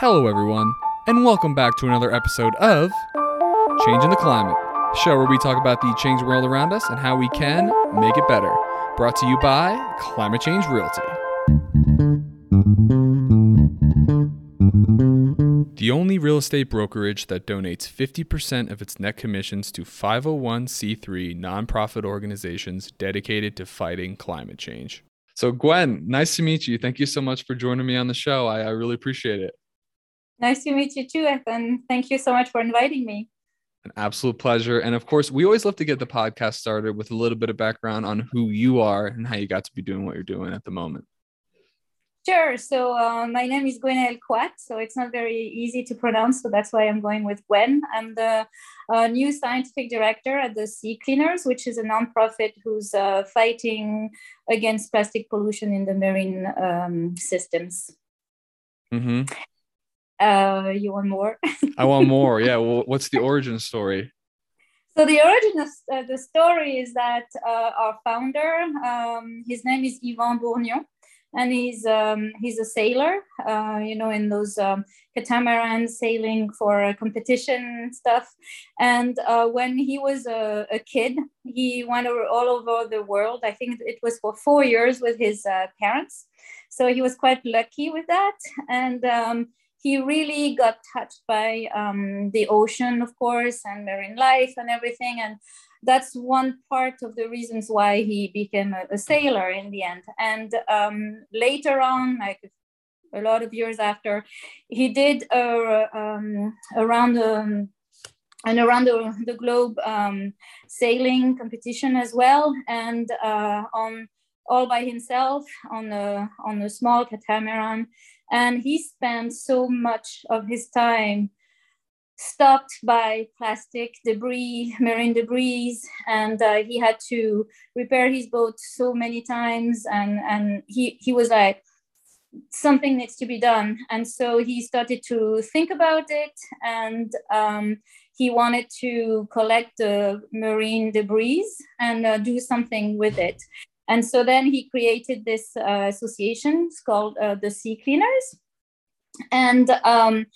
Hello, everyone, and welcome back to another episode of Changing the Climate, show where we talk about the changing world around us and how we can make it better. Brought to you by Climate Change Realty. The only real estate brokerage that donates 50% of its net commissions to 501c3 nonprofit organizations dedicated to fighting climate change. So, Gwen, nice to meet you. Thank you so much for joining me on the show. I, I really appreciate it. Nice to meet you too, Ethan. Thank you so much for inviting me. An absolute pleasure. And of course, we always love to get the podcast started with a little bit of background on who you are and how you got to be doing what you're doing at the moment. Sure. So uh, my name is Gwenaëlle Quat. So it's not very easy to pronounce. So that's why I'm going with Gwen. I'm the uh, new scientific director at the Sea Cleaners, which is a nonprofit who's uh, fighting against plastic pollution in the marine um, systems. Mm-hmm. Uh, you want more? I want more. Yeah. Well, what's the origin story? So the origin of uh, the story is that uh, our founder, um, his name is Yvan Bourgnon, and he's um, he's a sailor. Uh, you know, in those um, catamaran sailing for competition stuff. And uh, when he was a, a, kid, he went over all over the world. I think it was for four years with his uh, parents. So he was quite lucky with that, and um, he really got touched by um, the ocean, of course, and marine life and everything. And that's one part of the reasons why he became a, a sailor in the end. And um, later on, like a lot of years after, he did uh, um, around the and around the, the globe um, sailing competition as well, and uh, on all by himself on a on a small catamaran and he spent so much of his time stopped by plastic debris, marine debris, and uh, he had to repair his boat so many times. And, and he, he was like, something needs to be done. And so he started to think about it and um, he wanted to collect the marine debris and uh, do something with it. And so then he created this uh, association called uh, the Sea Cleaners. And um,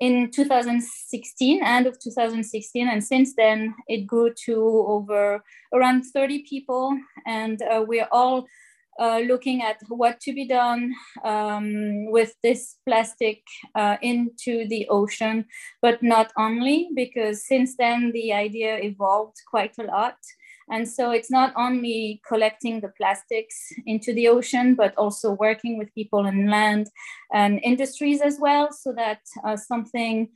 in 2016, end of 2016, and since then it grew to over around 30 people. And uh, we're all uh, looking at what to be done um, with this plastic uh, into the ocean, but not only because since then the idea evolved quite a lot. And so it's not only collecting the plastics into the ocean, but also working with people in land and industries as well, so that uh, something,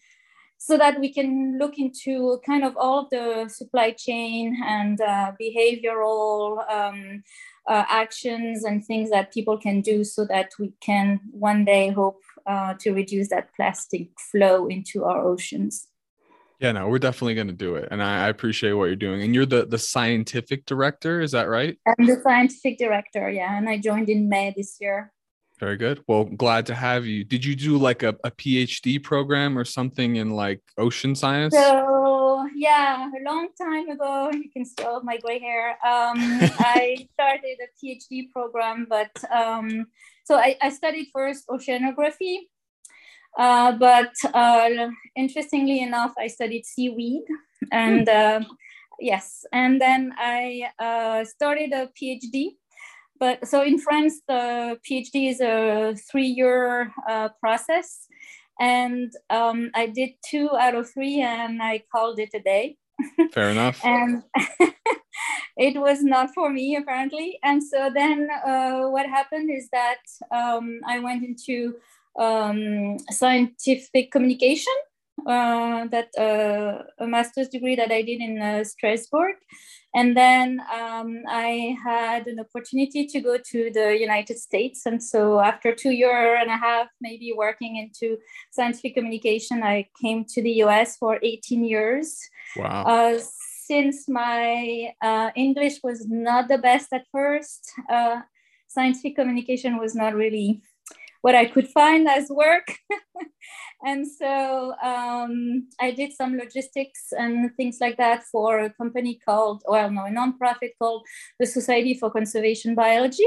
so that we can look into kind of all of the supply chain and uh, behavioral um, uh, actions and things that people can do so that we can one day hope uh, to reduce that plastic flow into our oceans. Yeah, no, we're definitely going to do it, and I, I, appreciate what you're doing. And you're the the scientific director, is that right? I'm the scientific director, yeah, and I joined in May this year. Very good. Well, glad to have you. Did you do like a, a PhD program or something in like ocean science? So yeah, a long time ago, you can see all of my gray hair. Um, I started a PhD program, but um, so I, I studied first oceanography uh, but uh, interestingly enough, I studied seaweed, and uh, yes, and then I uh, started a PhD. But so in France, the PhD is a three-year uh, process, and um, I did two out of three, and I called it a day. Fair enough. and it was not for me apparently. And so then uh, what happened is that um, I went into um, scientific communication uh, that uh, a master's degree that I did in uh, Strasbourg. And then um, I had an opportunity to go to the United States. And so after two year and a half, maybe working into scientific communication, I came to the US for 18 years. Wow. Uh, since my uh, English was not the best at first, uh, scientific communication was not really what I could find as work. and so um, I did some logistics and things like that for a company called, well, no, a nonprofit called the Society for Conservation Biology.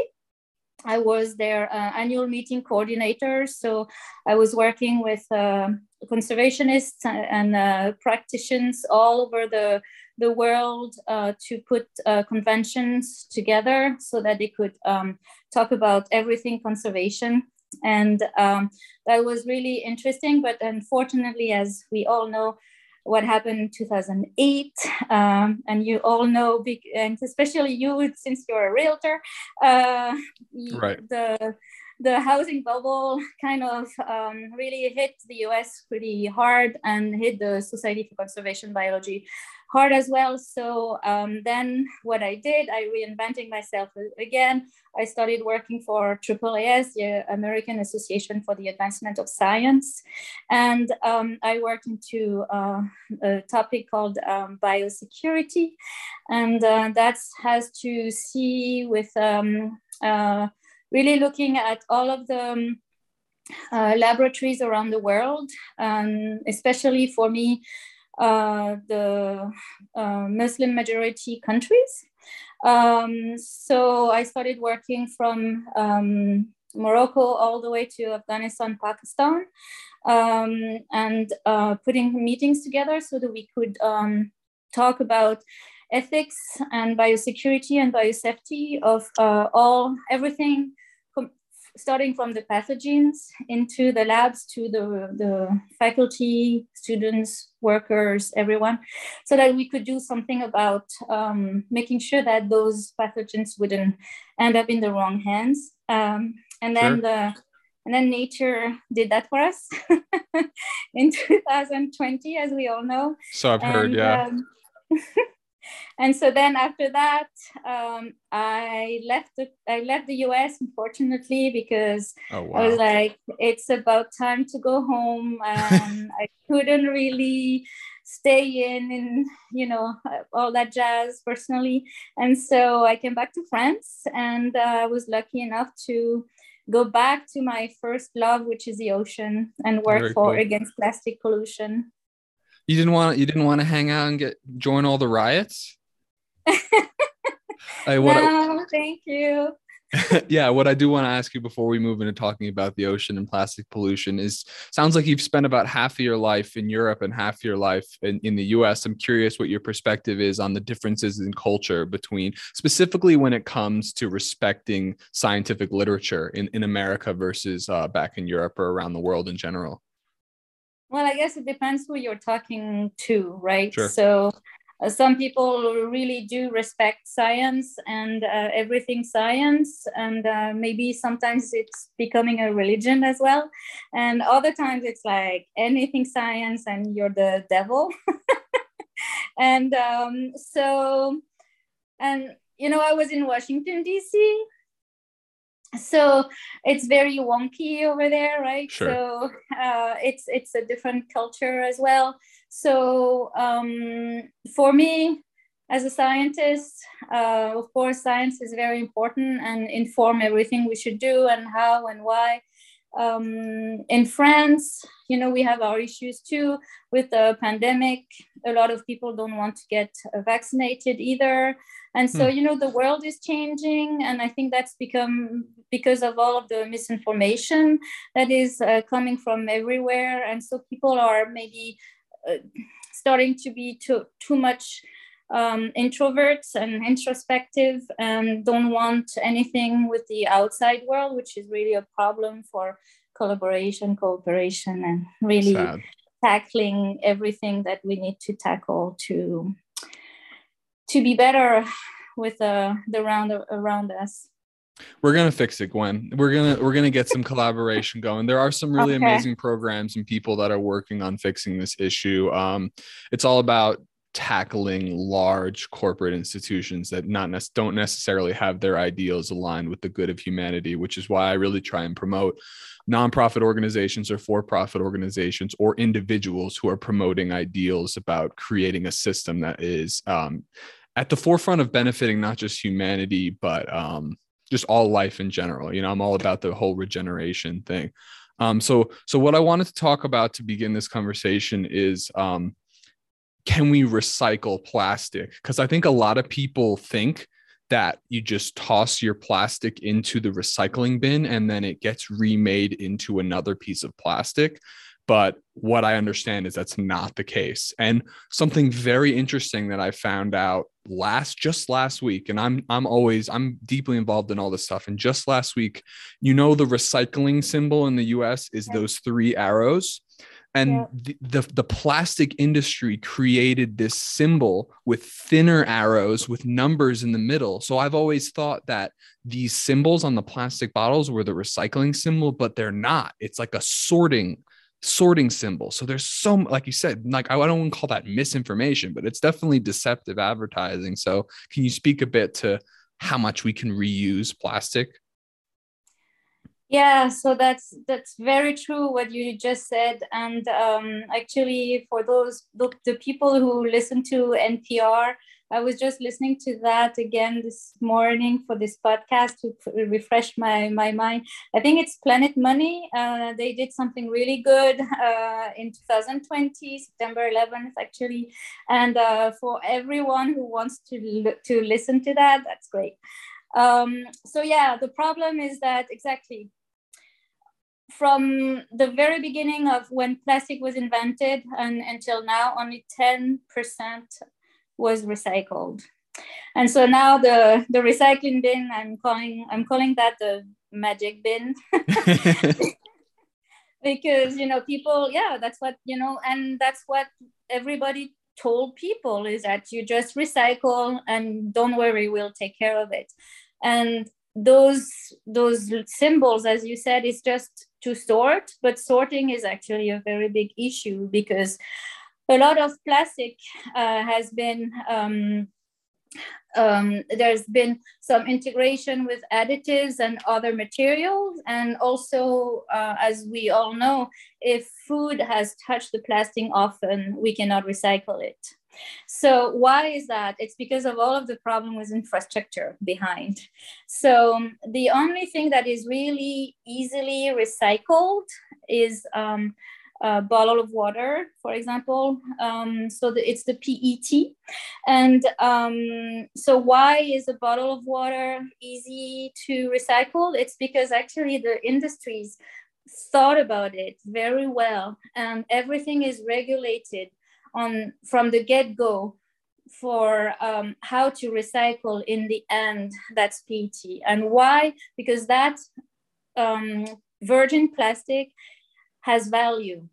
I was their uh, annual meeting coordinator. So I was working with uh, conservationists and uh, practitioners all over the, the world uh, to put uh, conventions together so that they could um, talk about everything conservation. And um, that was really interesting. But unfortunately, as we all know, what happened in 2008 um, and you all know big and especially you since you're a realtor uh, right. the the housing bubble kind of um, really hit the us pretty hard and hit the society for conservation biology hard as well. So um, then what I did, I reinventing myself again. I started working for AAAS, the American Association for the Advancement of Science. And um, I worked into uh, a topic called um, biosecurity. And uh, that has to see with um, uh, really looking at all of the um, uh, laboratories around the world, um, especially for me, uh, the uh, Muslim majority countries. Um, so I started working from um, Morocco all the way to Afghanistan, Pakistan, um, and uh, putting meetings together so that we could um, talk about ethics and biosecurity and biosafety of uh, all everything starting from the pathogens into the labs to the, the faculty, students, workers, everyone, so that we could do something about um, making sure that those pathogens wouldn't end up in the wrong hands. Um, and then sure. the and then nature did that for us in 2020, as we all know. So I've heard, and, yeah. Um, and so then after that, um, I left the I left the US unfortunately because oh, wow. I was like, it's about time to go home, and I couldn't really stay in and you know all that jazz personally. And so I came back to France, and uh, I was lucky enough to go back to my first love, which is the ocean, and work Very for cool. against plastic pollution. You didn't want you didn't want to hang out and get join all the riots. I, what no, I, thank you. yeah, what I do want to ask you before we move into talking about the ocean and plastic pollution is sounds like you've spent about half of your life in Europe and half your life in, in the US. I'm curious what your perspective is on the differences in culture between specifically when it comes to respecting scientific literature in, in America versus uh, back in Europe or around the world in general. Well, I guess it depends who you're talking to, right? Sure. So uh, some people really do respect science and uh, everything science, and uh, maybe sometimes it's becoming a religion as well. And other times it's like anything science and you're the devil. and um, so, and you know, I was in Washington, D.C so it's very wonky over there right sure. so uh, it's it's a different culture as well so um, for me as a scientist uh, of course science is very important and inform everything we should do and how and why um, in France, you know, we have our issues too with the pandemic. A lot of people don't want to get vaccinated either. And so, hmm. you know, the world is changing. And I think that's become because of all of the misinformation that is uh, coming from everywhere. And so people are maybe starting to be too, too much um, introverts and introspective and don't want anything with the outside world, which is really a problem for collaboration, cooperation, and really Sad. tackling everything that we need to tackle to to be better with uh, the round around us. We're gonna fix it, Gwen. We're gonna we're gonna get some collaboration going. There are some really okay. amazing programs and people that are working on fixing this issue. Um, it's all about tackling large corporate institutions that not ne- don't necessarily have their ideals aligned with the good of humanity which is why i really try and promote nonprofit organizations or for-profit organizations or individuals who are promoting ideals about creating a system that is um, at the forefront of benefiting not just humanity but um, just all life in general you know i'm all about the whole regeneration thing um, so so what i wanted to talk about to begin this conversation is um, can we recycle plastic? Because I think a lot of people think that you just toss your plastic into the recycling bin and then it gets remade into another piece of plastic. But what I understand is that's not the case. And something very interesting that I found out last just last week, and I'm I'm always I'm deeply involved in all this stuff. And just last week, you know, the recycling symbol in the US is those three arrows and yeah. the, the, the plastic industry created this symbol with thinner arrows with numbers in the middle so i've always thought that these symbols on the plastic bottles were the recycling symbol but they're not it's like a sorting sorting symbol. So there's so like you said like i don't want to call that misinformation but it's definitely deceptive advertising. So can you speak a bit to how much we can reuse plastic? Yeah, so that's that's very true what you just said, and um, actually, for those the, the people who listen to NPR, I was just listening to that again this morning for this podcast to refresh my my mind. I think it's Planet Money. Uh, they did something really good uh, in 2020, September 11th, actually, and uh, for everyone who wants to to listen to that, that's great. Um, so yeah, the problem is that exactly from the very beginning of when plastic was invented and until now, only 10% was recycled. And so now the, the recycling bin, I'm calling, I'm calling that the magic bin. because, you know, people, yeah, that's what, you know, and that's what everybody told people is that you just recycle and don't worry, we'll take care of it. And those those symbols as you said is just to sort but sorting is actually a very big issue because a lot of plastic uh, has been um, um, there's been some integration with additives and other materials and also uh, as we all know if food has touched the plastic often we cannot recycle it so why is that? It's because of all of the problem with infrastructure behind. So the only thing that is really easily recycled is um, a bottle of water, for example. Um, so the, it's the PET. And um, so why is a bottle of water easy to recycle? It's because actually the industries thought about it very well and everything is regulated on from the get-go for um, how to recycle in the end that's PET. And why? Because that um, virgin plastic has value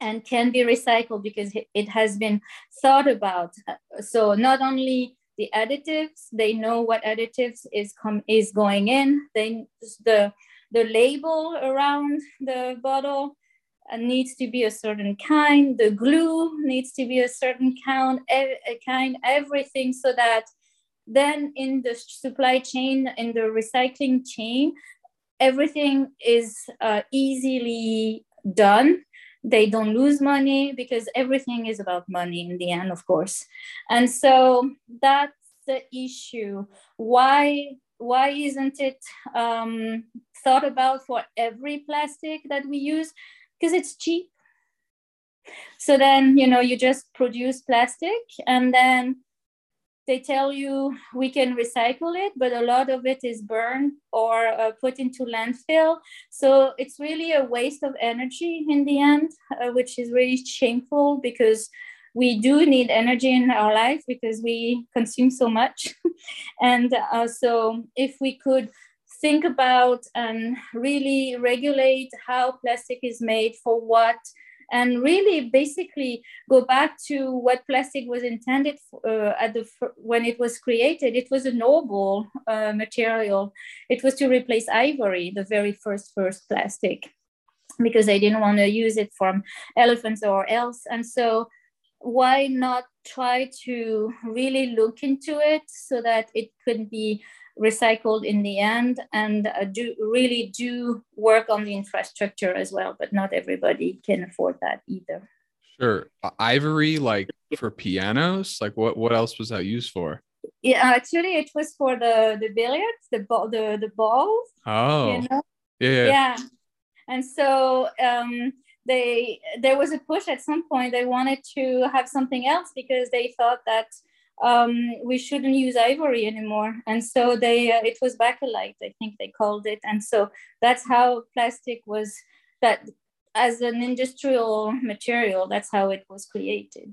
and can be recycled because it has been thought about. So not only the additives, they know what additives is com- is going in. They the the label around the bottle uh, needs to be a certain kind, the glue needs to be a certain a kind, everything so that then in the supply chain, in the recycling chain, everything is uh, easily done. They don't lose money because everything is about money in the end, of course. And so that's the issue. Why why isn't it um, thought about for every plastic that we use? because it's cheap. So then, you know, you just produce plastic and then they tell you we can recycle it, but a lot of it is burned or uh, put into landfill. So it's really a waste of energy in the end, uh, which is really shameful because we do need energy in our life because we consume so much. and uh, so if we could think about and really regulate how plastic is made for what and really basically go back to what plastic was intended for, uh, at the when it was created. It was a noble uh, material. It was to replace ivory the very first first plastic because they didn't want to use it from elephants or else and so why not try to really look into it so that it could be recycled in the end and uh, do really do work on the infrastructure as well but not everybody can afford that either. Sure. Ivory like for pianos? Like what what else was that used for? Yeah actually it was for the the billiards the ball the the balls oh. you know? yeah, yeah. Yeah. And so um they there was a push at some point. They wanted to have something else because they thought that um, we shouldn't use ivory anymore. And so they, uh, it was bakelite, I think they called it. And so that's how plastic was that as an industrial material, that's how it was created.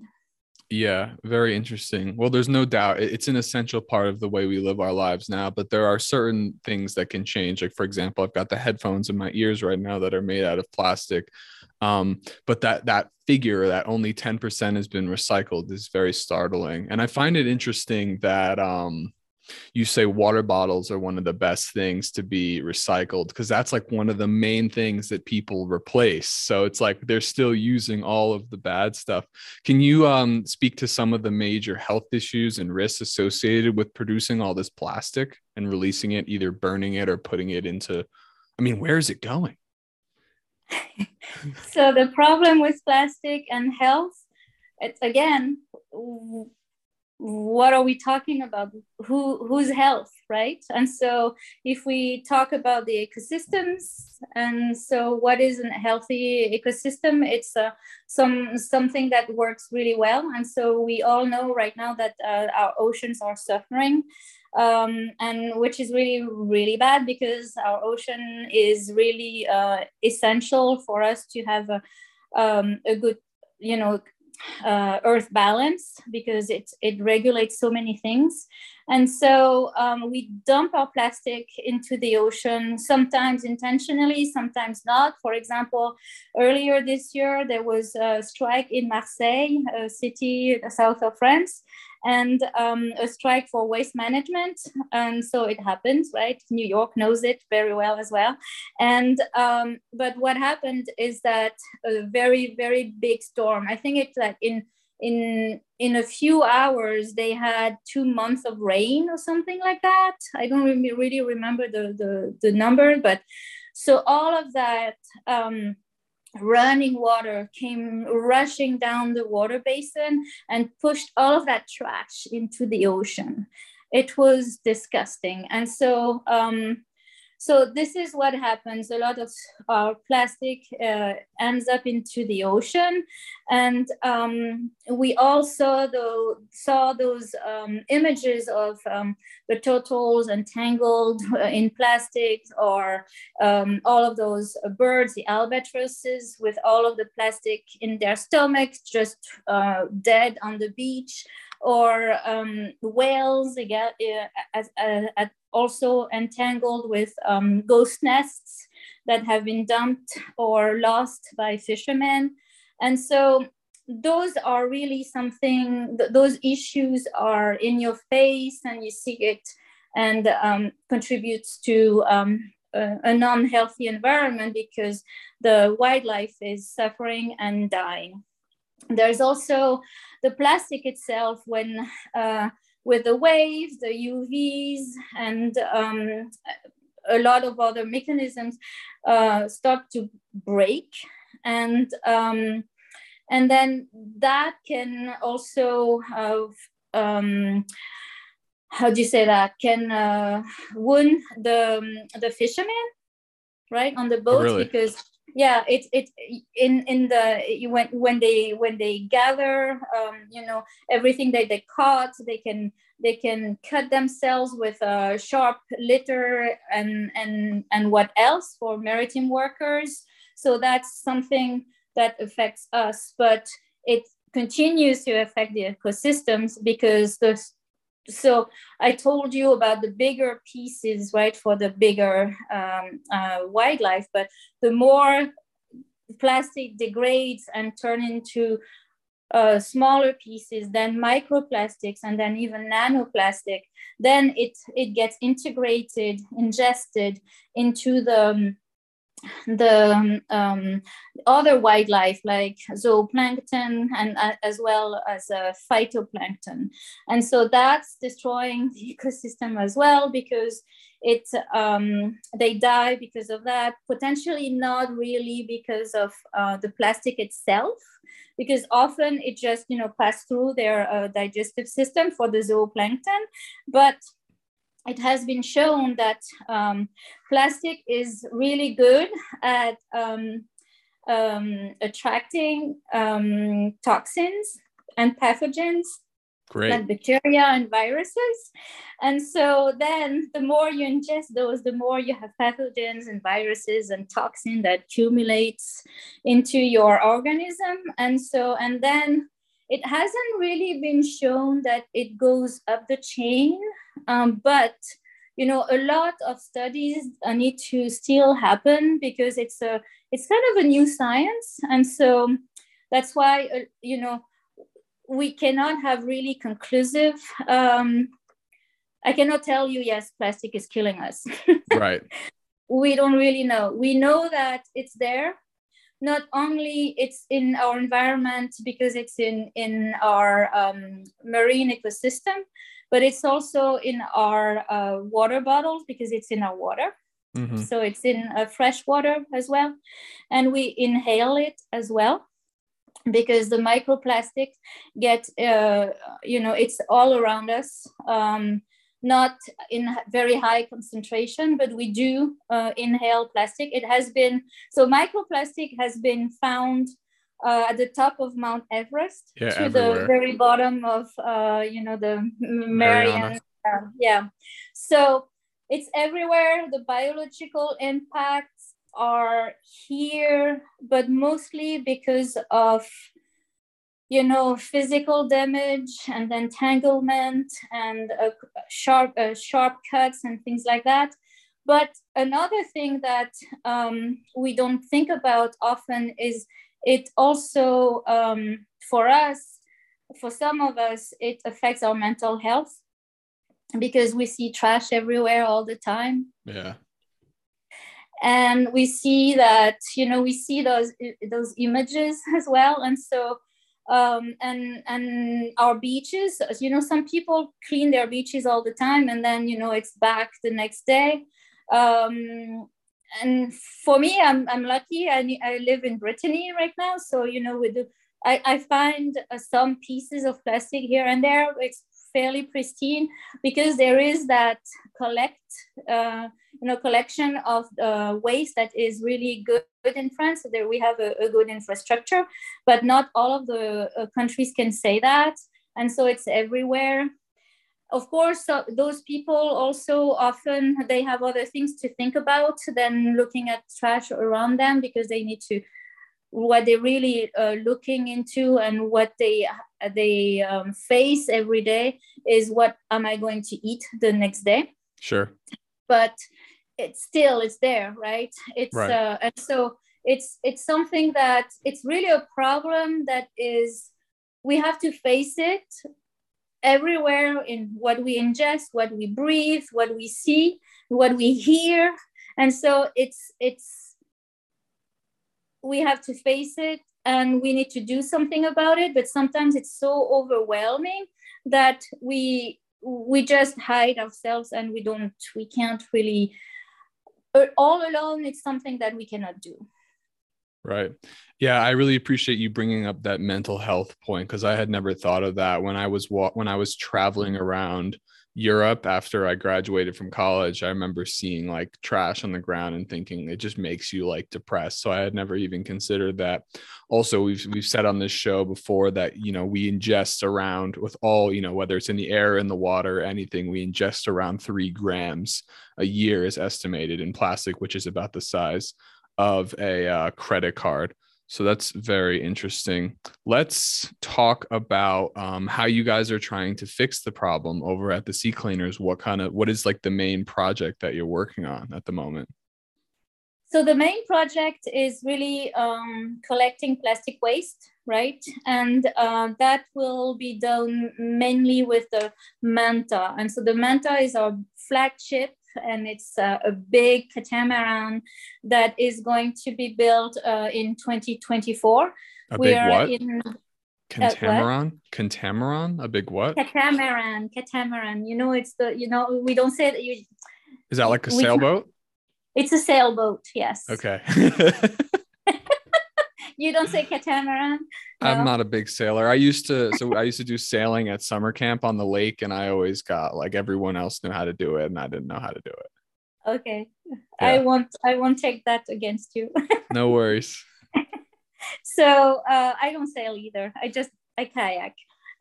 Yeah, very interesting. Well, there's no doubt it's an essential part of the way we live our lives now, but there are certain things that can change. Like, for example, I've got the headphones in my ears right now that are made out of plastic. Um, but that that figure that only 10% has been recycled is very startling. And I find it interesting that um, you say water bottles are one of the best things to be recycled because that's like one of the main things that people replace. So it's like they're still using all of the bad stuff. Can you um, speak to some of the major health issues and risks associated with producing all this plastic and releasing it either burning it or putting it into i mean where is it going so the problem with plastic and health it's again what are we talking about? Who whose health right? And so if we talk about the ecosystems and so what is a healthy ecosystem? It's uh, some something that works really well. And so we all know right now that uh, our oceans are suffering um, and which is really really bad because our ocean is really uh, essential for us to have a, um, a good you know uh, earth balance because it, it regulates so many things. And so um, we dump our plastic into the ocean, sometimes intentionally, sometimes not. For example, earlier this year, there was a strike in Marseille, a city south of France, and um, a strike for waste management. And so it happens, right? New York knows it very well as well. And um, but what happened is that a very very big storm. I think it's like in in in a few hours they had two months of rain or something like that. I don't really, really remember the, the the number, but so all of that. Um, running water came rushing down the water basin and pushed all of that trash into the ocean. It was disgusting. And so um, so this is what happens. A lot of our plastic uh, ends up into the ocean. And um, we also saw those um, images of um, the turtles entangled uh, in plastic or um, all of those birds, the albatrosses with all of the plastic in their stomachs, just uh, dead on the beach or um, whales again, uh, as, uh, also entangled with um, ghost nets that have been dumped or lost by fishermen. And so those are really something, th- those issues are in your face and you see it and um, contributes to um, a, a non-healthy environment because the wildlife is suffering and dying. There's also the plastic itself when uh, with the waves, the UVs, and um, a lot of other mechanisms uh, start to break. And, um, and then that can also have, um, how do you say that, can uh, wound the, the fishermen, right, on the boat oh, really? because yeah it's it in in the when when they when they gather um, you know everything that they caught they can they can cut themselves with a sharp litter and and and what else for maritime workers. So that's something that affects us but it continues to affect the ecosystems because the so I told you about the bigger pieces, right, for the bigger um, uh, wildlife, but the more plastic degrades and turn into uh, smaller pieces, then microplastics, and then even nanoplastic, then it, it gets integrated, ingested into the um, the um, other wildlife like zooplankton and uh, as well as uh, phytoplankton. And so that's destroying the ecosystem as well because it um, they die because of that potentially not really because of uh, the plastic itself because often it just you know pass through their uh, digestive system for the zooplankton. But it has been shown that um, plastic is really good at um, um, attracting um, toxins and pathogens Great. like bacteria and viruses. And so then the more you ingest those, the more you have pathogens and viruses and toxin that accumulates into your organism. And so, and then it hasn't really been shown that it goes up the chain, um, but you know a lot of studies need to still happen because it's a it's kind of a new science. And so that's why uh, you know we cannot have really conclusive um, i cannot tell you yes plastic is killing us. Right. We don't really know. We know that it's there. Not only it's in our environment because it's in in our um, marine ecosystem but it's also in our uh, water bottles because it's in our water. Mm-hmm. so it's in uh, fresh water as well. And we inhale it as well because the microplastics get uh, you know it's all around us um, not in very high concentration but we do uh, inhale plastic. It has been so microplastic has been found uh, at the top of Mount Everest yeah, to everywhere. the very bottom of uh, you know the Mariana. Uh, yeah, so it's everywhere. The biological impacts are here, but mostly because of you know physical damage and entanglement and uh, sharp uh, sharp cuts and things like that but another thing that um, we don't think about often is it also um, for us for some of us it affects our mental health because we see trash everywhere all the time. Yeah. And we see that you know we see those those images as well. And so um, and and our beaches you know some people clean their beaches all the time and then you know it's back the next day. Um, and for me i'm, I'm lucky I, I live in brittany right now so you know with the I, I find uh, some pieces of plastic here and there it's fairly pristine because there is that collect uh, you know collection of uh, waste that is really good in France. So there we have a, a good infrastructure, but not all of the uh, countries can say that, and so it's everywhere. Of course, uh, those people also often they have other things to think about than looking at trash around them because they need to what they're really uh, looking into and what they they um, face every day is what am I going to eat the next day. Sure. But it's still it's there, right? It's right. Uh, and so it's it's something that it's really a problem that is we have to face it everywhere in what we ingest, what we breathe, what we see, what we hear, and so it's it's we have to face it and we need to do something about it. But sometimes it's so overwhelming that we we just hide ourselves and we don't we can't really all alone it's something that we cannot do right yeah i really appreciate you bringing up that mental health point because i had never thought of that when i was when i was traveling around Europe after I graduated from college, I remember seeing like trash on the ground and thinking it just makes you like depressed. So I had never even considered that. Also, we've we've said on this show before that you know we ingest around with all you know whether it's in the air, in the water, anything we ingest around three grams a year is estimated in plastic, which is about the size of a uh, credit card. So that's very interesting. Let's talk about um, how you guys are trying to fix the problem over at the Sea Cleaners. What kind of what is like the main project that you're working on at the moment? So the main project is really um, collecting plastic waste, right? And uh, that will be done mainly with the Manta. And so the Manta is our flagship and it's uh, a big catamaran that is going to be built uh, in 2024. A we big what? In, catamaran, what? catamaran, a big what? Catamaran, catamaran. You know, it's the you know we don't say that you. Is that like a sailboat? It's a sailboat. Yes. Okay. you don't say catamaran. No? I'm not a big sailor. I used to, so I used to do sailing at summer camp on the lake, and I always got like everyone else knew how to do it, and I didn't know how to do it. Okay, yeah. I won't. I won't take that against you. no worries. so uh, I don't sail either. I just I kayak.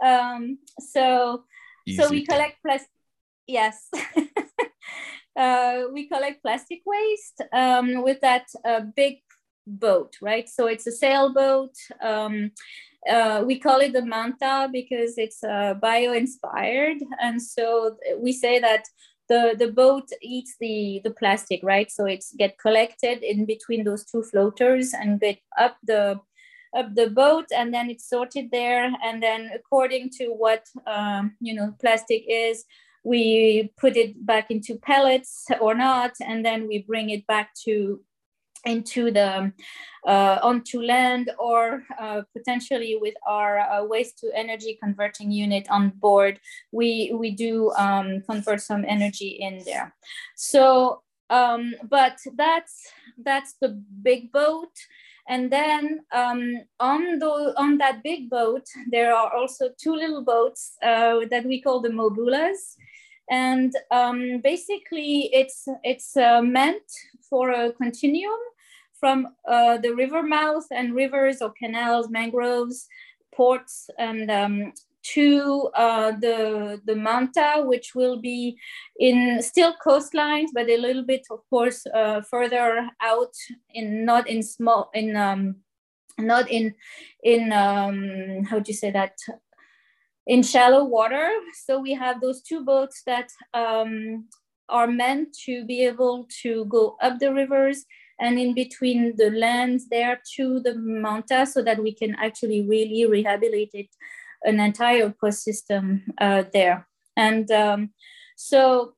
Um, so Easy. so we collect plastic. Yes. uh, we collect plastic waste um, with that uh, big boat, right? So it's a sailboat. Um, uh, we call it the manta because it's uh, bio-inspired, and so we say that the the boat eats the the plastic, right? So it's get collected in between those two floaters and get up the up the boat, and then it's sorted there, and then according to what um, you know plastic is, we put it back into pellets or not, and then we bring it back to into the uh, onto land or uh, potentially with our uh, waste to energy converting unit on board we we do um, convert some energy in there. So um, but that's that's the big boat. And then um, on the on that big boat there are also two little boats uh, that we call the mobulas. And um, basically it's it's uh, meant for a continuum from uh, the river mouth and rivers or canals, mangroves, ports, and um, to uh, the the manta, which will be in still coastlines, but a little bit, of course, uh, further out in not in small in um, not in in um, how do you say that in shallow water. So we have those two boats that um, are meant to be able to go up the rivers and in between the lands there to the manta so that we can actually really rehabilitate an entire ecosystem uh, there. And um, so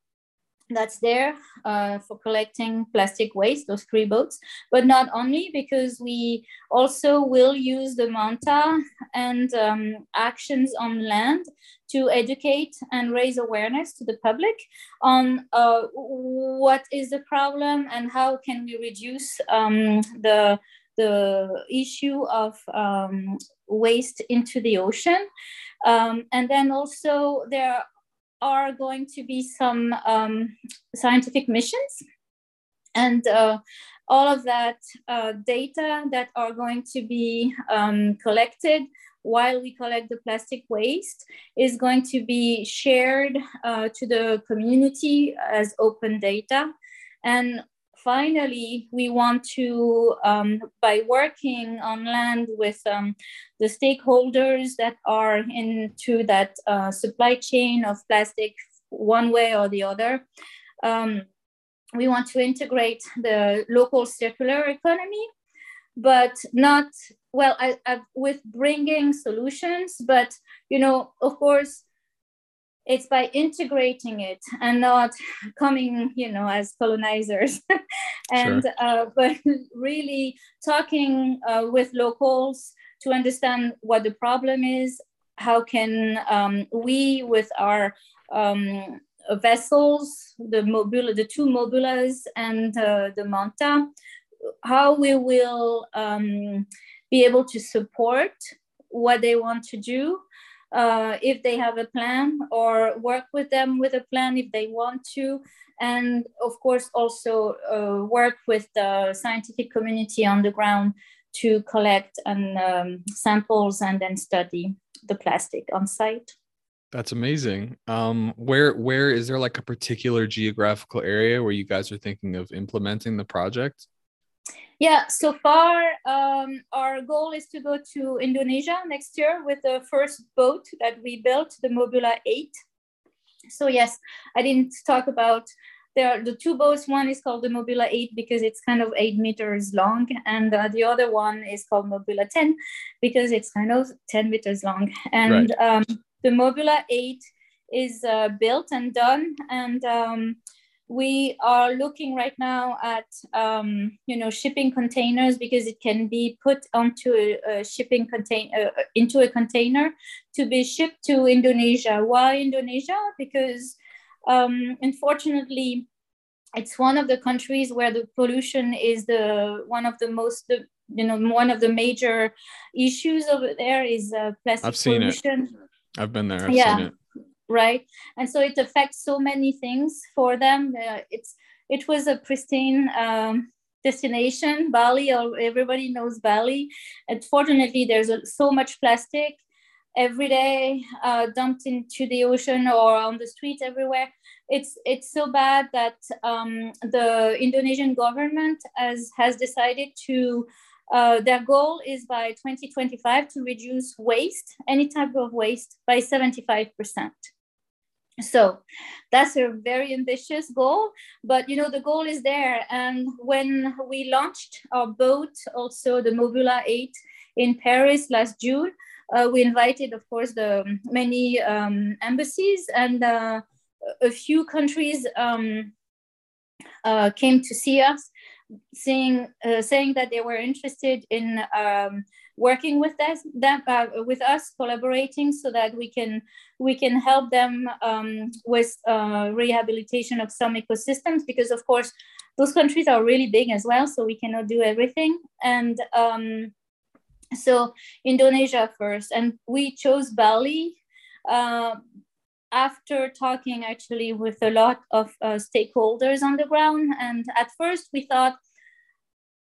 that's there uh, for collecting plastic waste, those three boats, but not only because we also will use the manta and um, actions on land to educate and raise awareness to the public on uh, what is the problem and how can we reduce um, the the issue of um, waste into the ocean. Um, and then also there are going to be some um, scientific missions and uh, all of that uh, data that are going to be um, collected while we collect the plastic waste is going to be shared uh, to the community as open data. And finally, we want to, um, by working on land with um, the stakeholders that are into that uh, supply chain of plastic one way or the other, um, we want to integrate the local circular economy but not well I, I, with bringing solutions but you know of course it's by integrating it and not coming you know as colonizers and sure. uh, but really talking uh, with locals to understand what the problem is how can um, we with our um, vessels the mobula the two mobulas and uh, the manta how we will um, be able to support what they want to do uh, if they have a plan or work with them with a plan if they want to. And of course also uh, work with the scientific community on the ground to collect and um, samples and then study the plastic on site. That's amazing. Um, where where is there like a particular geographical area where you guys are thinking of implementing the project yeah, so far um, our goal is to go to Indonesia next year with the first boat that we built, the Mobula 8. So yes, I didn't talk about there are the two boats. One is called the Mobula 8 because it's kind of eight meters long, and uh, the other one is called Mobula 10 because it's kind of 10 meters long. And right. um, the Mobula 8 is uh, built and done, and um, we are looking right now at um, you know shipping containers because it can be put onto a, a shipping container uh, into a container to be shipped to Indonesia. Why Indonesia? Because um, unfortunately, it's one of the countries where the pollution is the one of the most the, you know one of the major issues over there is uh, plastic I've seen pollution. It. I've been there. I've yeah right and so it affects so many things for them uh, it's it was a pristine um, destination bali or everybody knows bali unfortunately there's a, so much plastic every day uh, dumped into the ocean or on the street everywhere. It's it's so bad that um, the Indonesian government has has decided to. Uh, their goal is by 2025 to reduce waste, any type of waste, by 75 percent. So that's a very ambitious goal, but you know the goal is there. And when we launched our boat, also the Mobula 8 in Paris last June, uh, we invited, of course, the many um, embassies and uh, a few countries um, uh, came to see us, saying uh, saying that they were interested in um, working with us, them, uh, with us, collaborating, so that we can we can help them um, with uh, rehabilitation of some ecosystems. Because of course, those countries are really big as well, so we cannot do everything and um, so Indonesia first, and we chose Bali uh, after talking actually with a lot of uh, stakeholders on the ground. And at first, we thought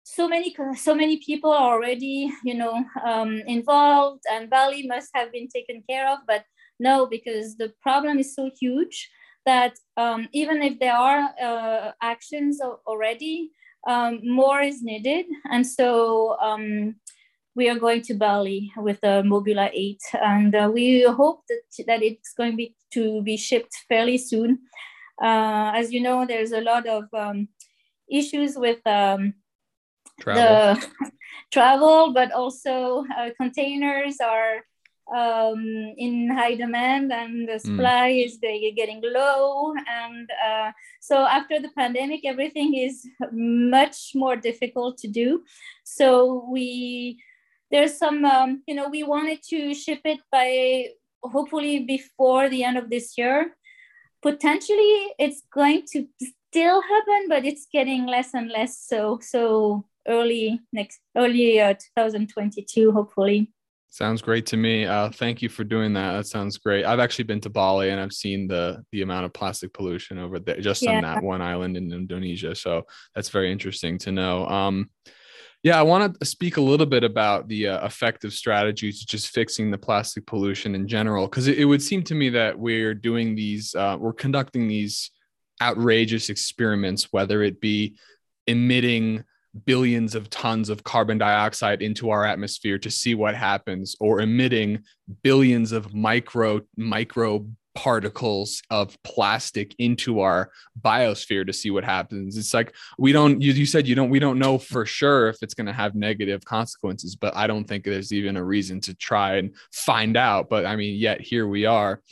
so many so many people are already you know um, involved, and Bali must have been taken care of. But no, because the problem is so huge that um, even if there are uh, actions already, um, more is needed. And so um, we are going to Bali with the Mobula 8, and uh, we hope that, that it's going to be, to be shipped fairly soon. Uh, as you know, there's a lot of um, issues with um, travel. the travel, but also uh, containers are um, in high demand and the hmm. supply mm. is getting low. And uh, so after the pandemic, everything is much more difficult to do. So we there's some um, you know we wanted to ship it by hopefully before the end of this year. Potentially it's going to still happen but it's getting less and less so so early next early uh, 2022 hopefully. Sounds great to me. Uh, thank you for doing that. That sounds great. I've actually been to bali and i've seen the the amount of plastic pollution over there just yeah. on that one island in indonesia. So that's very interesting to know. Um, yeah, I want to speak a little bit about the uh, effective strategies just fixing the plastic pollution in general, because it, it, would seem to me that we're doing these, uh, we're conducting these outrageous experiments, whether it be emitting billions of tons of carbon dioxide into our atmosphere to see what happens, or emitting billions of micro micro particles of plastic into our biosphere to see what happens. It's like we don't you, you said you don't we don't know for sure if it's going to have negative consequences but i don't think there's even a reason to try and find out. But i mean yet here we are.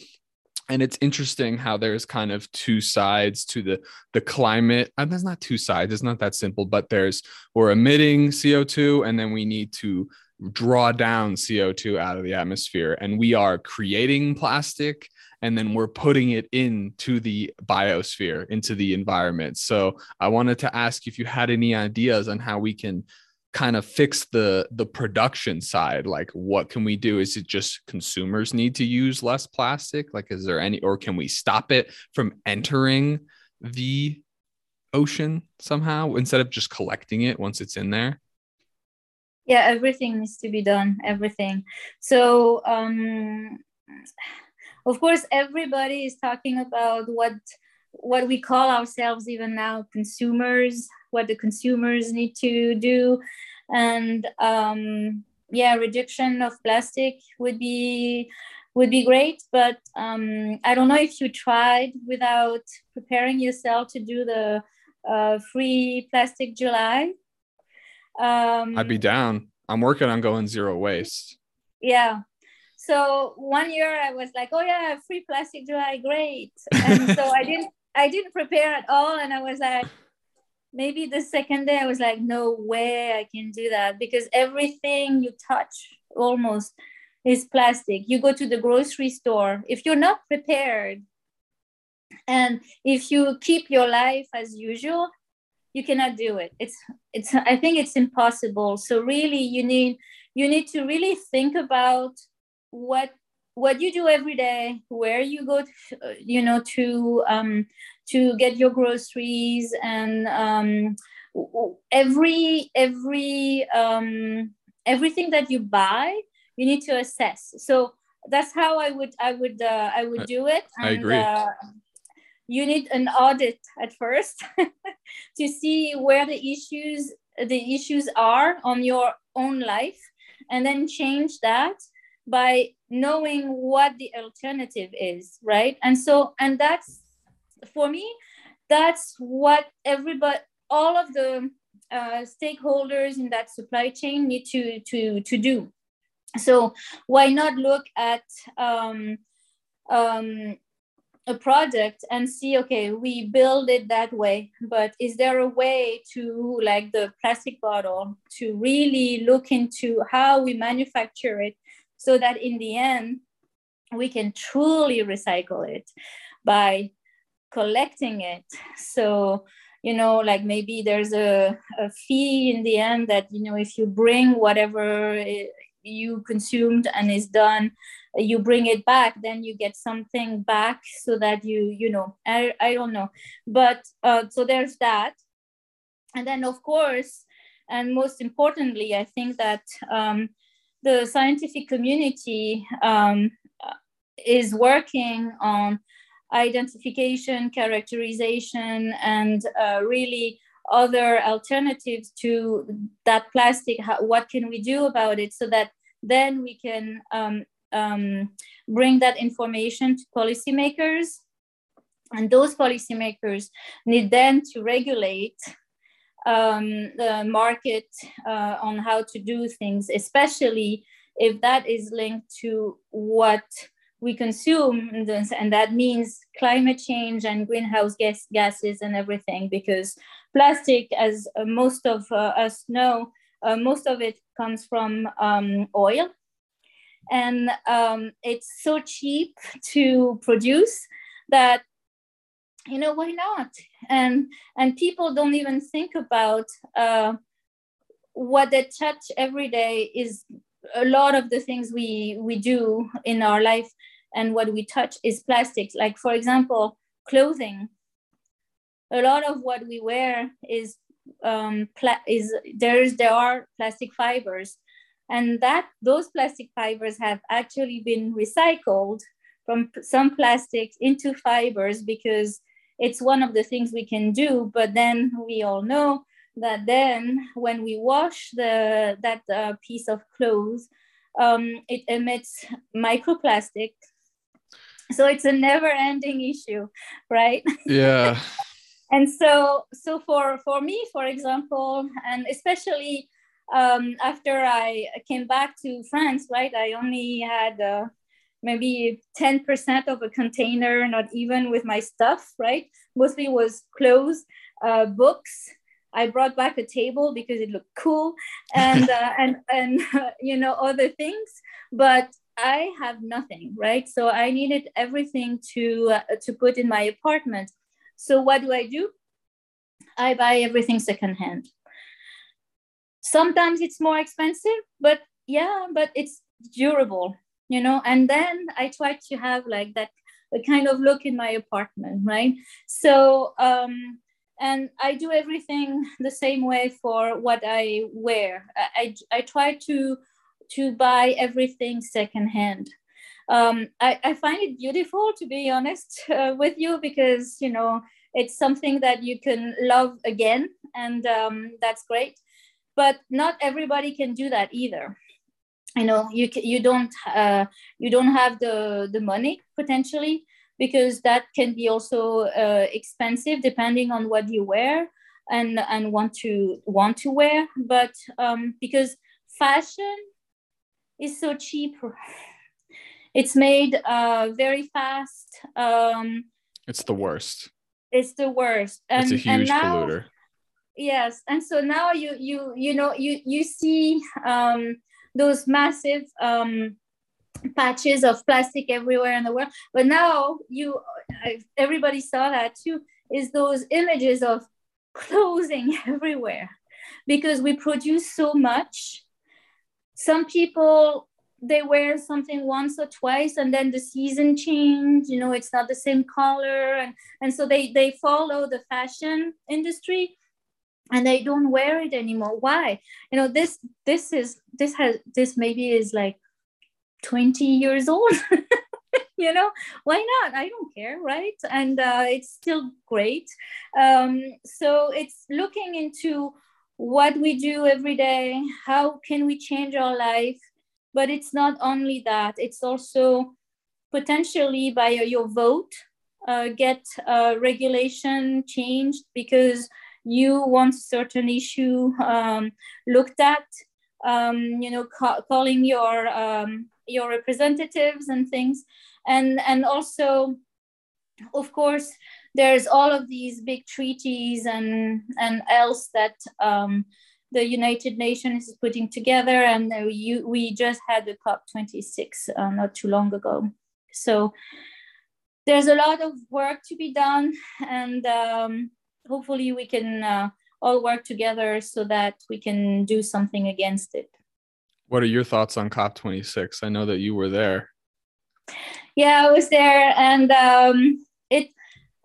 And it's interesting how there's kind of two sides to the the climate. And there's not two sides it's not that simple but there's we're emitting co2 and then we need to draw down co2 out of the atmosphere. And we are creating plastic and then we're putting it into the biosphere, into the environment. So I wanted to ask if you had any ideas on how we can kind of fix the the production side. Like what can we do? Is it just consumers need to use less plastic? Like is there any or can we stop it from entering the ocean somehow instead of just collecting it once it's in there? Yeah everything needs to be done everything. So um of course everybody is talking about what what we call ourselves even now consumers what the consumers need to do. And um, yeah reduction of plastic would be would be great. But um, i don't know if you tried without preparing yourself to do the uh, free plastic july. Um, i'd be down. I'm working on going zero waste. Yeah so one year I was like, oh yeah, free plastic dry great. And so I didn't I didn't prepare at all. And I was like, maybe the second day I was like, no way I can do that because everything you touch almost is plastic. You go to the grocery store, if you're not prepared, and if you keep your life as usual, you cannot do it. It's it's I think it's impossible. So really you need you need to really think about what what you do every day where you go to, uh, you know to um, to get your groceries and um, every every um, everything that you buy you need to assess so that's how I would I would uh, I would do it. And, I agree. Uh, you need an audit at first to see where the issues the issues are on your own life, and then change that by knowing what the alternative is, right? And so and that's for me, that's what everybody all of the uh, stakeholders in that supply chain need to to to do so why not look at um, um, a product and see okay we build it that way but is there a way to like the plastic bottle to really look into how we manufacture it so that in the end we can truly recycle it by collecting it. So you know like maybe there's a, a fee in the end that you know if you bring whatever you consumed and is done you bring it back then you get something back so that you you know i, I don't know. But uh, so there's that. And then of course and most importantly i think that um, the scientific community um, is working on identification, characterization, and uh, really other alternatives to that plastic. How, what can we do about it so that then we can um, um, bring that information to policymakers? And those policymakers need then to regulate um, the market uh, on how to do things, especially if that is linked to what we consume and that means climate change and greenhouse gas gases and everything because plastic as uh, most of uh, us know uh, most of it comes from um, oil. And um, it's so cheap to produce that you know why not? And and people don't even think about uh, what they touch every day is a lot of the things we we do in our life and what we touch is plastic like for example clothing. A lot of what we wear is um pla- is there's there are plastic fibers. And that those plastic fibers have actually been recycled from some plastics into fibers because it's one of the things we can do but then we all know that then when we wash the that uh, piece of clothes um, it emits microplastic. So it's a never ending issue right? Yeah. And so so for for me for example and especially um, after i came back to france right i only had uh, maybe 10% of a container not even with my stuff right? Mostly was clothes uh, books. I brought back a table because it looked cool and uh, and and uh, you know other things but I have nothing right? So I needed everything to uh, to put in my apartment. So what do I do? I buy everything secondhand. Sometimes it's more expensive but yeah but it's durable you know and then I try to have like that kind of look in my apartment right so um and I do everything the same way for what I wear. I, I, I try to to buy everything secondhand. Um, I, I find it beautiful to be honest uh, with you because you know it's something that you can love again and um, that's great but not everybody can do that either you know you you don't uh, you don't have the the money potentially because that can be also uh, expensive depending on what you wear and and want to want to wear. But um, because fashion is so cheap. It's made uh, very fast um, it's the worst. it's the worst. And, it's a huge now, polluter. Yes. And so now you you you know you you see um, those massive um, patches of plastic everywhere in the world. But now you, everybody saw that too, is those images of clothing everywhere because we produce so much. Some people they wear something once or twice and then the season change you know it's not the same color and and so they they follow the fashion industry and they don't wear it anymore why you know this this is this has this maybe is like 20 years old. you know, why not? I don't care, right? And uh, it's still great. Um, so it's looking into what we do every day, how can we change our life? But it's not only that, it's also potentially by your vote, uh, get uh, regulation changed because you want a certain issue um, looked at um, you know ca- calling your um, your representatives and things. And and also of course there's all of these big treaties and and else that um, the United Nations is putting together, and you, we just had the COP26 uh, not too long ago. So there's a lot of work to be done, and um, hopefully we can uh, all work together so that we can do something against it. What are your thoughts on COP26? I know that you were there. Yeah, I was there, and um, it.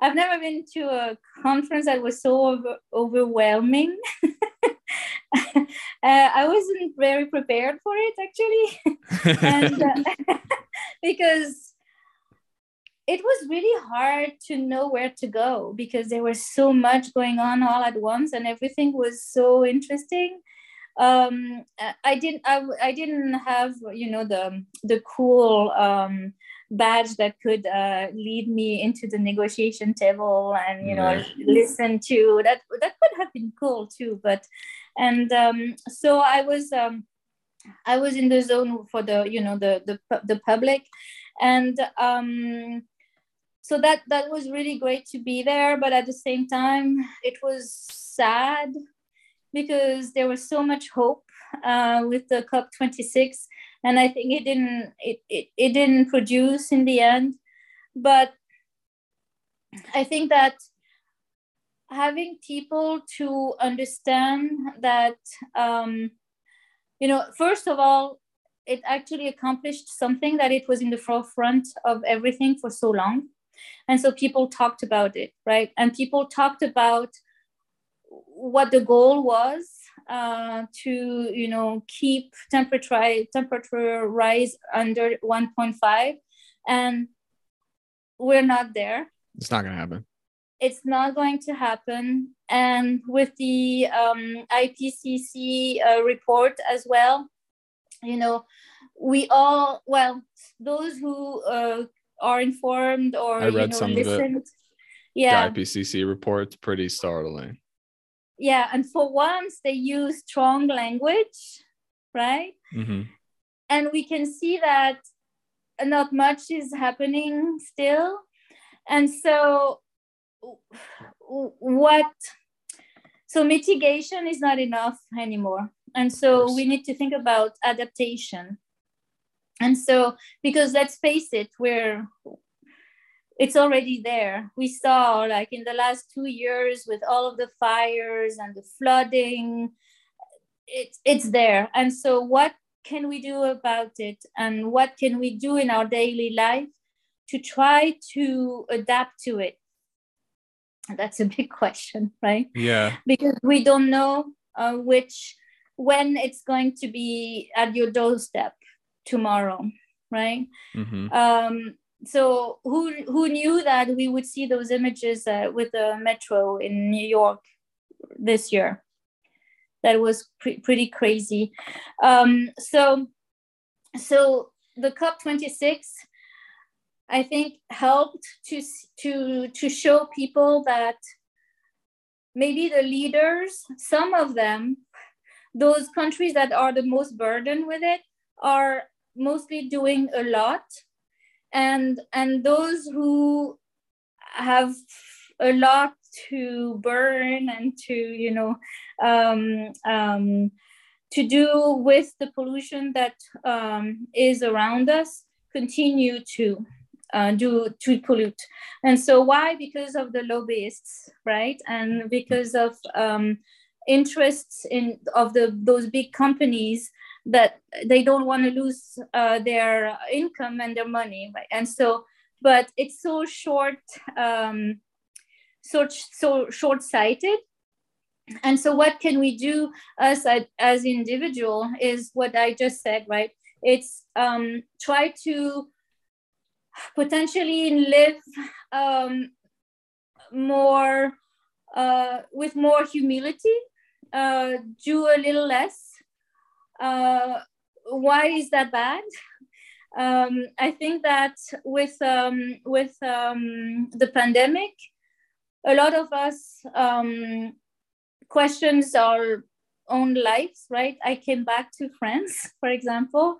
I've never been to a conference that was so over, overwhelming. uh, I wasn't very prepared for it actually, and uh, because it was really hard to know where to go because there was so much going on all at once and everything was so interesting. Um, i didn't I, I didn't have you know the the cool um, badge that could uh, lead me into the negotiation table and you know listen to that that could have been cool too but and um, so i was um, i was in the zone for the you know the the, the public and um, so that that was really great to be there but at the same time it was sad because there was so much hope uh, with the cop 26 and i think it didn't it, it, it didn't produce in the end. But i think that having people to understand that um, you know first of all it actually accomplished something that it was in the forefront of everything for so long and so people talked about it right? And people talked about what the goal was uh, to you know keep temperature temperature rise under 1.5 and we're not there. It's not going to happen. It's not going to happen. And with the um, ipcc uh, report as well you know we all well those who uh, are informed or I read you know, some listened. of it. Yeah, the IPCC report's pretty startling. Yeah, and for once they use strong language, right? Mm-hmm. And we can see that not much is happening still, and so what? So mitigation is not enough anymore, and so we need to think about adaptation and so because let's face it we're it's already there. We saw like in the last two years with all of the fires and the flooding it's it's there. And so what can we do about it? And what can we do in our daily life to try to adapt to it? That's a big question right? Yeah. Because we don't know uh, which when it's going to be at your doorstep tomorrow, right? Mm-hmm. Um, so who who knew that we would see those images uh, with the metro in New York this year? That was pre- pretty crazy. Um, so so the COP twenty six. I think helped to to to show people that maybe the leaders, some of them, those countries that are the most burdened with it, are mostly doing a lot. And and those who have a lot to burn and to you know um, um, to do with the pollution that um, is around us continue to uh, do to pollute. And so why? Because of the lobbyists right? And because of um, interests in of the those big companies that they don't want to lose uh, their income and their money right and so but it's so short um, so so short-sighted and so what can we do as as individual is what i just said right it's um, try to potentially live um, more uh, with more humility, uh, do a little less. Uh, why is that bad? Um, I think that with um, with um, the pandemic, a lot of us um, questions our own lives. Right? I came back to France, for example,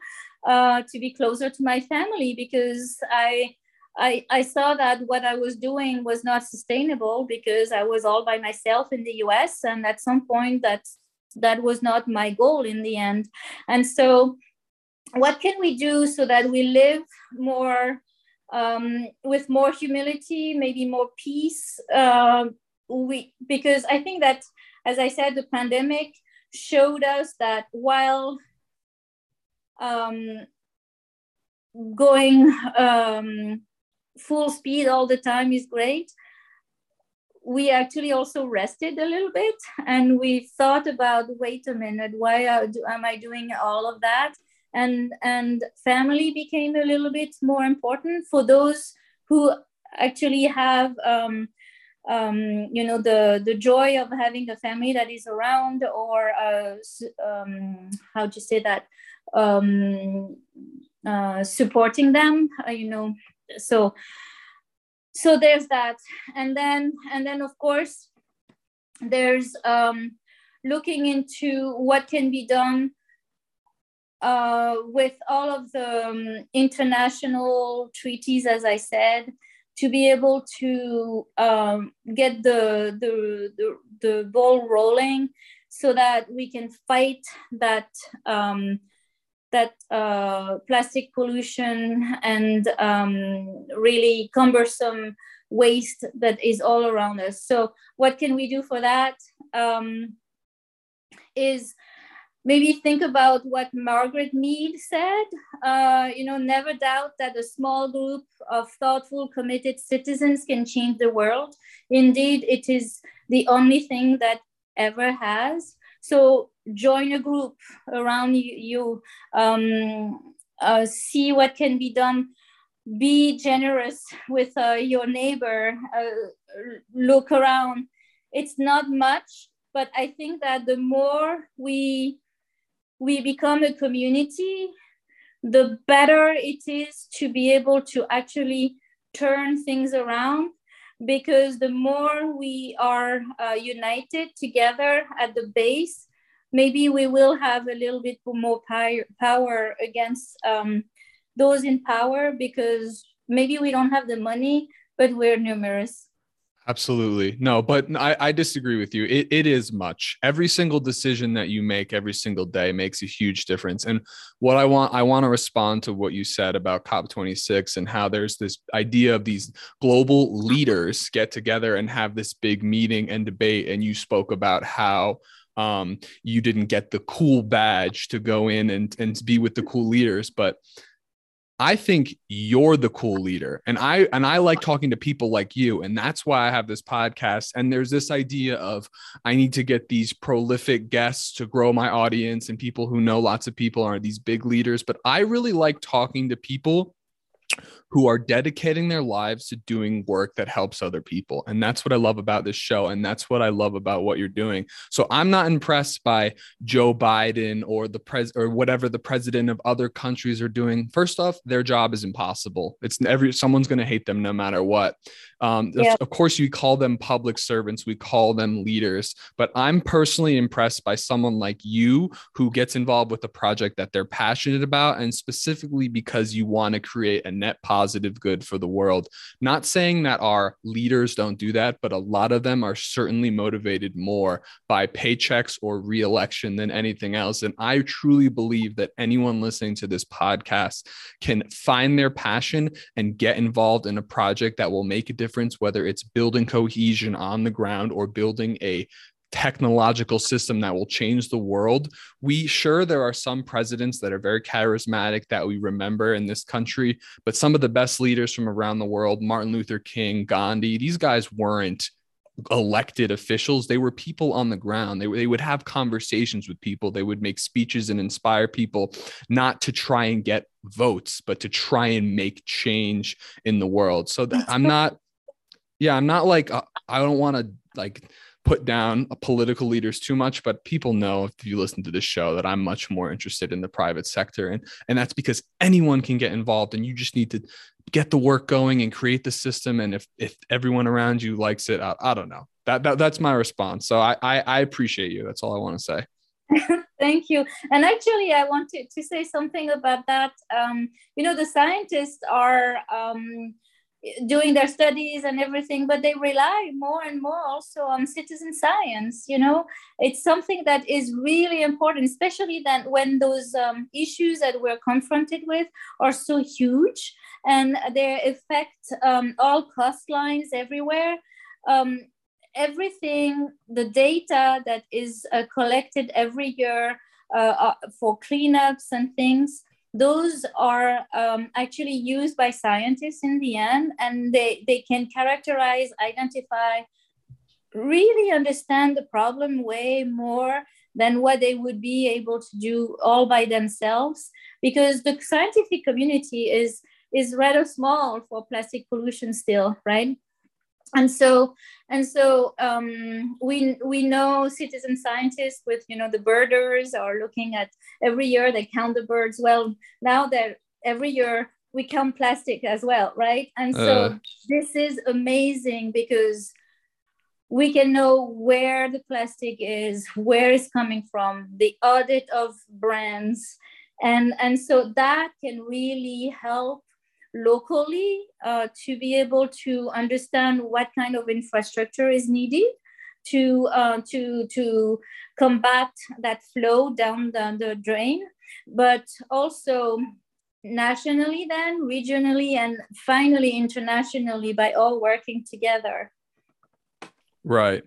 uh, to be closer to my family because I I, I saw that what I was doing was not sustainable because I was all by myself in the US. And at some point, that, that was not my goal in the end. And so, what can we do so that we live more um, with more humility, maybe more peace? Uh, we, because I think that, as I said, the pandemic showed us that while um, going um, full speed all the time is great we actually also rested a little bit and we thought about wait a minute why am i doing all of that? And and family became a little bit more important for those who actually have um, um, you know the the joy of having a family that is around or uh, um, how to say that um, uh, supporting them uh, you know. So so there's that. And then and then of course there's um, looking into what can be done uh, with all of the um, international treaties as i said to be able to um, get the, the, the, the, ball rolling so that we can fight that um, that uh, plastic pollution and um, really cumbersome waste that is all around us. So, what can we do for that? Um, is maybe think about what Margaret Mead said. Uh, you know, never doubt that a small group of thoughtful, committed citizens can change the world. Indeed, it is the only thing that ever has. So join a group around you, um, uh, see what can be done. Be generous with uh, your neighbor. Uh, look around. It's not much, but I think that the more we we become a community, the better it is to be able to actually turn things around because the more we are uh, united together at the base, maybe we will have a little bit more power against um, those in power because maybe we don't have the money, but we're numerous. Absolutely. No, but I, I disagree with you. It, it is much. Every single decision that you make every single day makes a huge difference. And what I want, I want to respond to what you said about COP26 and how there's this idea of these global leaders get together and have this big meeting and debate. And you spoke about how um, you didn't get the cool badge to go in and, and be with the cool leaders. But I think you're the cool leader. And I and I like talking to people like you and that's why I have this podcast and there's this idea of I need to get these prolific guests to grow my audience and people who know lots of people are these big leaders, but I really like talking to people who are dedicating their lives to doing work that helps other people. And that's what I love about this show. And that's what I love about what you're doing. So I'm not impressed by Joe Biden or the pres or whatever the president of other countries are doing. First off, their job is impossible. It's every someone's going to hate them no matter what. Um, yeah. Of course, we call them public servants, we call them leaders, but I'm personally impressed by someone like you who gets involved with a project that they're passionate about, and specifically because you want to create a net positive good for the world. Not saying that our leaders don't do that, but a lot of them are certainly motivated more by paychecks or reelection than anything else. And I truly believe that anyone listening to this podcast can find their passion and get involved in a project that will make a difference, whether it's building cohesion on the ground or building a technological system that will change the world. We sure there are some presidents that are very charismatic that we remember in this country, but some of the best leaders from around the world, Martin Luther King, Gandhi, these guys weren't elected officials. They were people on the ground. They, they would have conversations with people. They would make speeches and inspire people not to try and get votes but to try and make change in the world. So that i'm not yeah i'm not like uh, i don't want to like put down political leaders too much, but people know if you listen to this show that I'm much more interested in the private sector. And, and that's because anyone can get involved and you just need to get the work going and create the system. And if, if everyone around you likes it, I, I don't know. That, that that's my response. So I, I, I appreciate you. That's all I want to say. Thank you. And actually, I wanted to say something about that. Um, you know, the scientists are um, doing their studies and everything but they rely more and more also on citizen science you know? It's something that is really important especially that when those um, issues that we're confronted with are so huge and they affect um, all coastlines everywhere um, everything the data that is uh, collected every year uh, uh, for cleanups and things those are um, actually used by scientists in the end and they, they can characterize identify really understand the problem way more than what they would be able to do all by themselves because the scientific community is is rather small for plastic pollution still right and so and so um, we we know citizen scientists with you know the birders are looking at every year they count the birds. Well now that every year we count plastic as well right? And so uh. this is amazing because we can know where the plastic is where it's coming from the audit of brands. And and so that can really help locally uh, to be able to understand what kind of infrastructure is needed to uh, to to combat that flow down the, the drain. But also nationally then regionally and finally internationally by all working together. Right.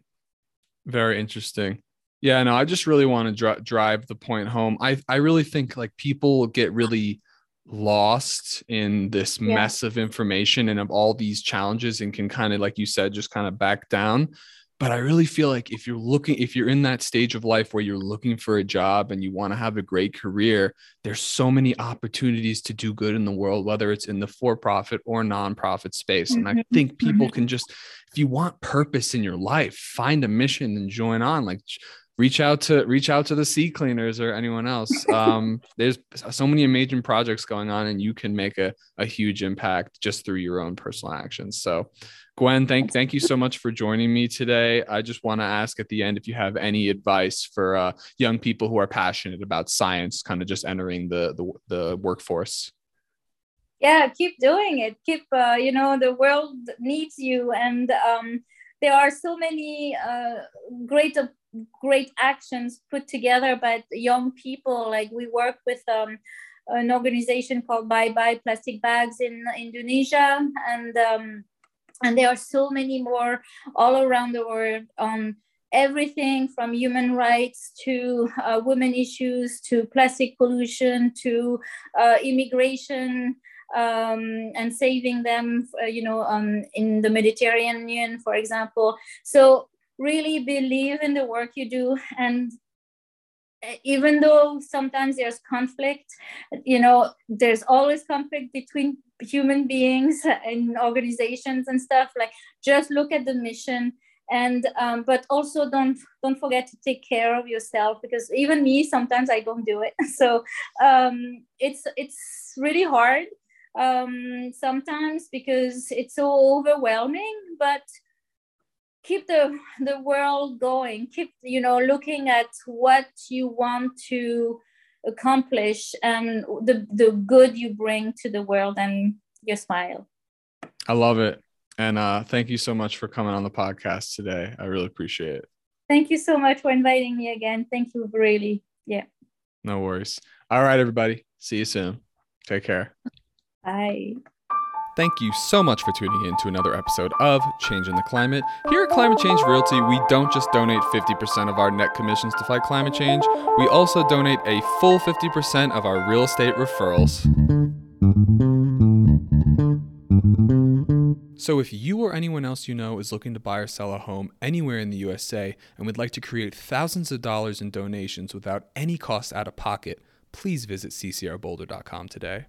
Very interesting. Yeah no i just really want to dr- drive the point home. I i really think like people get really lost in this yeah. mess of information and of all these challenges and can kind of like you said just kind of back down but i really feel like if you're looking if you're in that stage of life where you're looking for a job and you want to have a great career there's so many opportunities to do good in the world whether it's in the for-profit or nonprofit space mm-hmm. and i mm-hmm. think people mm-hmm. can just if you want purpose in your life find a mission and join on like reach out to reach out to the SeaCleaners or anyone else. Um, there's so many amazing projects going on and you can make a, a huge impact just through your own personal actions. So gwen thank thank you so much for joining me today. I just want to ask at the end if you have any advice for uh, young people who are passionate about science kind of just entering the the, the workforce. Yeah keep doing it. Keep uh, you know the world needs you and um, there are so many uh, great great actions put together by young people. Like we work with um, an organization called Bye Bye Plastic Bags in Indonesia, and um, and there are so many more all around the world on everything from human rights to uh, women issues to plastic pollution to uh, immigration um, and saving them, uh, you know, um, in the Mediterranean, for example. So really believe in the work you do. And eh, even though sometimes there's conflict you know there's always conflict between human beings and organizations and stuff like just look at the mission. And um, but also don't don't forget to take care of yourself because even me sometimes i don't do it. So um, it's it's really hard um, sometimes because it's so overwhelming but keep the the world going. Keep you know looking at what you want to accomplish and the the good you bring to the world and your smile. I love it. And uh thank you so much for coming on the podcast today. I really appreciate it. Thank you so much for inviting me again. Thank you really. Yeah. No worries. All right everybody. See you soon. Take care. Bye Thank you so much for tuning in to another episode of Change in the Climate. Here at Climate Change Realty, we don't just donate 50% of our net commissions to fight climate change, we also donate a full 50% of our real estate referrals. So, if you or anyone else you know is looking to buy or sell a home anywhere in the USA and would like to create thousands of dollars in donations without any cost out of pocket, please visit ccrboulder.com today.